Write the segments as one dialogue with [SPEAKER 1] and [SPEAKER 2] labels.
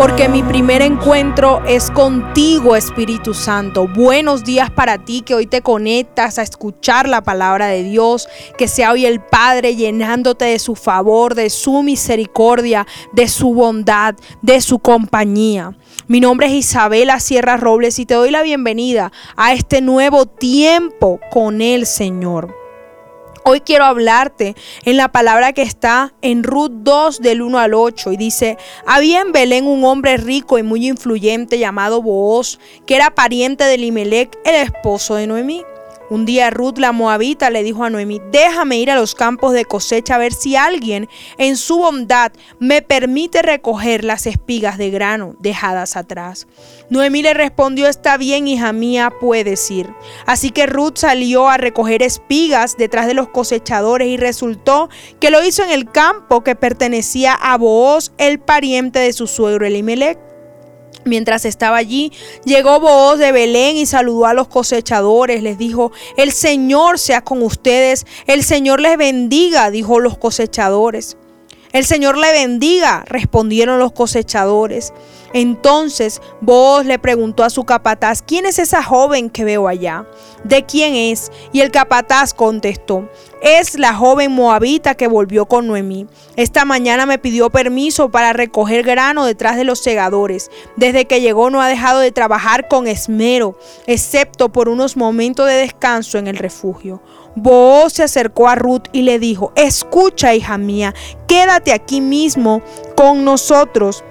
[SPEAKER 1] porque mi primer encuentro es contigo, Espíritu Santo. Buenos días para ti que hoy te conectas a escuchar la palabra de Dios, que sea hoy el Padre llenándote de su favor, de su misericordia, de su bondad, de su compañía. Mi nombre es Isabela Sierra Robles y te doy la bienvenida a este nuevo tiempo con el Señor. Hoy quiero hablarte en la palabra que está en Ruth 2 del 1 al 8 y dice, había en Belén un hombre rico y muy influyente llamado Booz, que era pariente de Limelec, el esposo de Noemí. Un día Ruth la moabita le dijo a Noemí, déjame ir a los campos de cosecha a ver si alguien en su bondad me permite recoger las espigas de grano dejadas atrás. Noemí le respondió, está bien, hija mía, puedes ir. Así que Ruth salió a recoger espigas detrás de los cosechadores y resultó que lo hizo en el campo que pertenecía a Booz, el pariente de su suegro Elimelech. Mientras estaba allí, llegó Booz de Belén y saludó a los cosechadores. Les dijo, el Señor sea con ustedes, el Señor les bendiga, dijo los cosechadores. El Señor le bendiga, respondieron los cosechadores. Entonces Boaz le preguntó a su capataz, ¿quién es esa joven que veo allá? ¿De quién es? Y el capataz contestó, es la joven moabita que volvió con Noemí. Esta mañana me pidió permiso para recoger grano detrás de los segadores. Desde que llegó no ha dejado de trabajar con esmero, excepto por unos momentos de descanso en el refugio. Booz se acercó a Ruth y le dijo, escucha hija mía, quédate aquí mismo con nosotros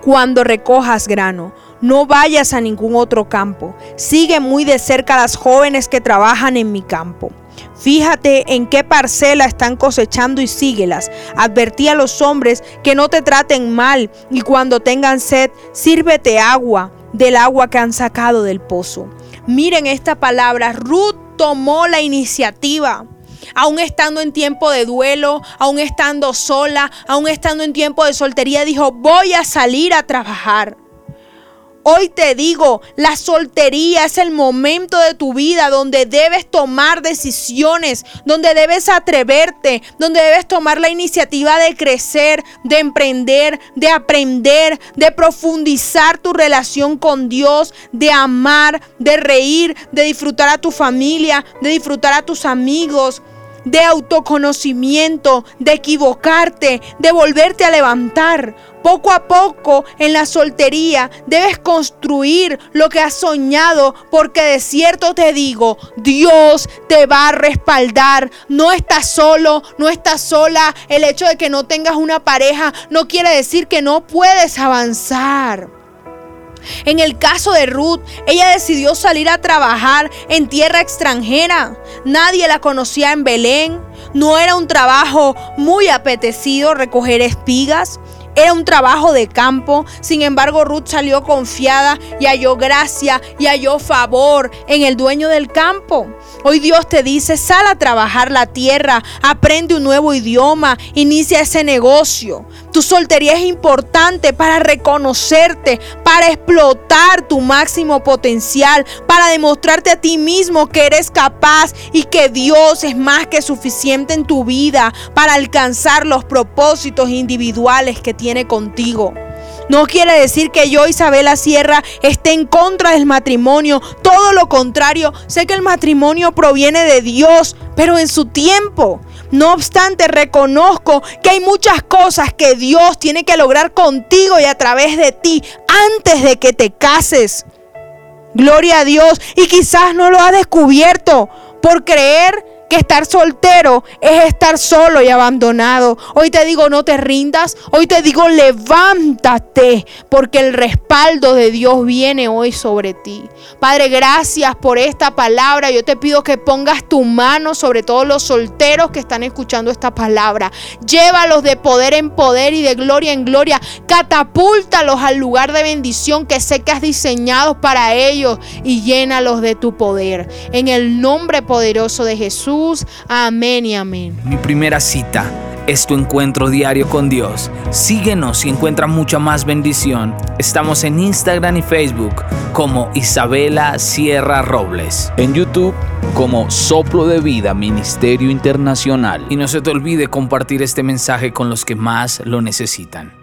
[SPEAKER 1] cuando recojas grano. No vayas a ningún otro campo. Sigue muy de cerca a las jóvenes que trabajan en mi campo. Fíjate en qué parcela están cosechando y síguelas. Advertí a los hombres que no te traten mal y cuando tengan sed, sírvete agua del agua que han sacado del pozo. Miren esta palabra, Ruth tomó la iniciativa aún estando en tiempo de duelo, aún estando sola, aún estando en tiempo de soltería, dijo, voy a salir a trabajar. Hoy te digo, la soltería es el momento de tu vida donde debes tomar decisiones, donde debes atreverte, donde debes tomar la iniciativa de crecer, de emprender, de aprender, de profundizar tu relación con Dios, de amar, de reír, de disfrutar a tu familia, de disfrutar a tus amigos de autoconocimiento, de equivocarte, de volverte a levantar. Poco a poco en la soltería debes construir lo que has soñado porque de cierto te digo, Dios te va a respaldar. No estás solo, no estás sola. El hecho de que no tengas una pareja no quiere decir que no puedes avanzar. En el caso de Ruth, ella decidió salir a trabajar en tierra extranjera. Nadie la conocía en Belén. No era un trabajo muy apetecido recoger espigas. Era un trabajo de campo, sin embargo Ruth salió confiada y halló gracia y halló favor en el dueño del campo. Hoy Dios te dice, sal a trabajar la tierra, aprende un nuevo idioma, inicia ese negocio. Tu soltería es importante para reconocerte, para explotar tu máximo potencial, para demostrarte a ti mismo que eres capaz y que Dios es más que suficiente en tu vida para alcanzar los propósitos individuales que tiene contigo. No quiere decir que yo, Isabela Sierra, esté en contra del matrimonio. Todo lo contrario, sé que el matrimonio proviene de Dios, pero en su tiempo. No obstante, reconozco que hay muchas cosas que Dios tiene que lograr contigo y a través de ti antes de que te cases. Gloria a Dios. Y quizás no lo has descubierto por creer que estar soltero es estar solo y abandonado. Hoy te digo, no te rindas. Hoy te digo, levántate, porque el respaldo de Dios viene hoy sobre ti. Padre, gracias por esta palabra. Yo te pido que pongas tu mano sobre todos los solteros que están escuchando esta palabra. Llévalos de poder en poder y de gloria en gloria. Catapúltalos al lugar de bendición que sé que has diseñado para ellos y llénalos de tu poder. En el nombre poderoso de Jesús. Amén y amén.
[SPEAKER 2] Mi primera cita es tu encuentro diario con Dios. Síguenos y encuentra mucha más bendición. Estamos en Instagram y Facebook como Isabela Sierra Robles.
[SPEAKER 3] En YouTube como Soplo de Vida Ministerio Internacional.
[SPEAKER 2] Y no se te olvide compartir este mensaje con los que más lo necesitan.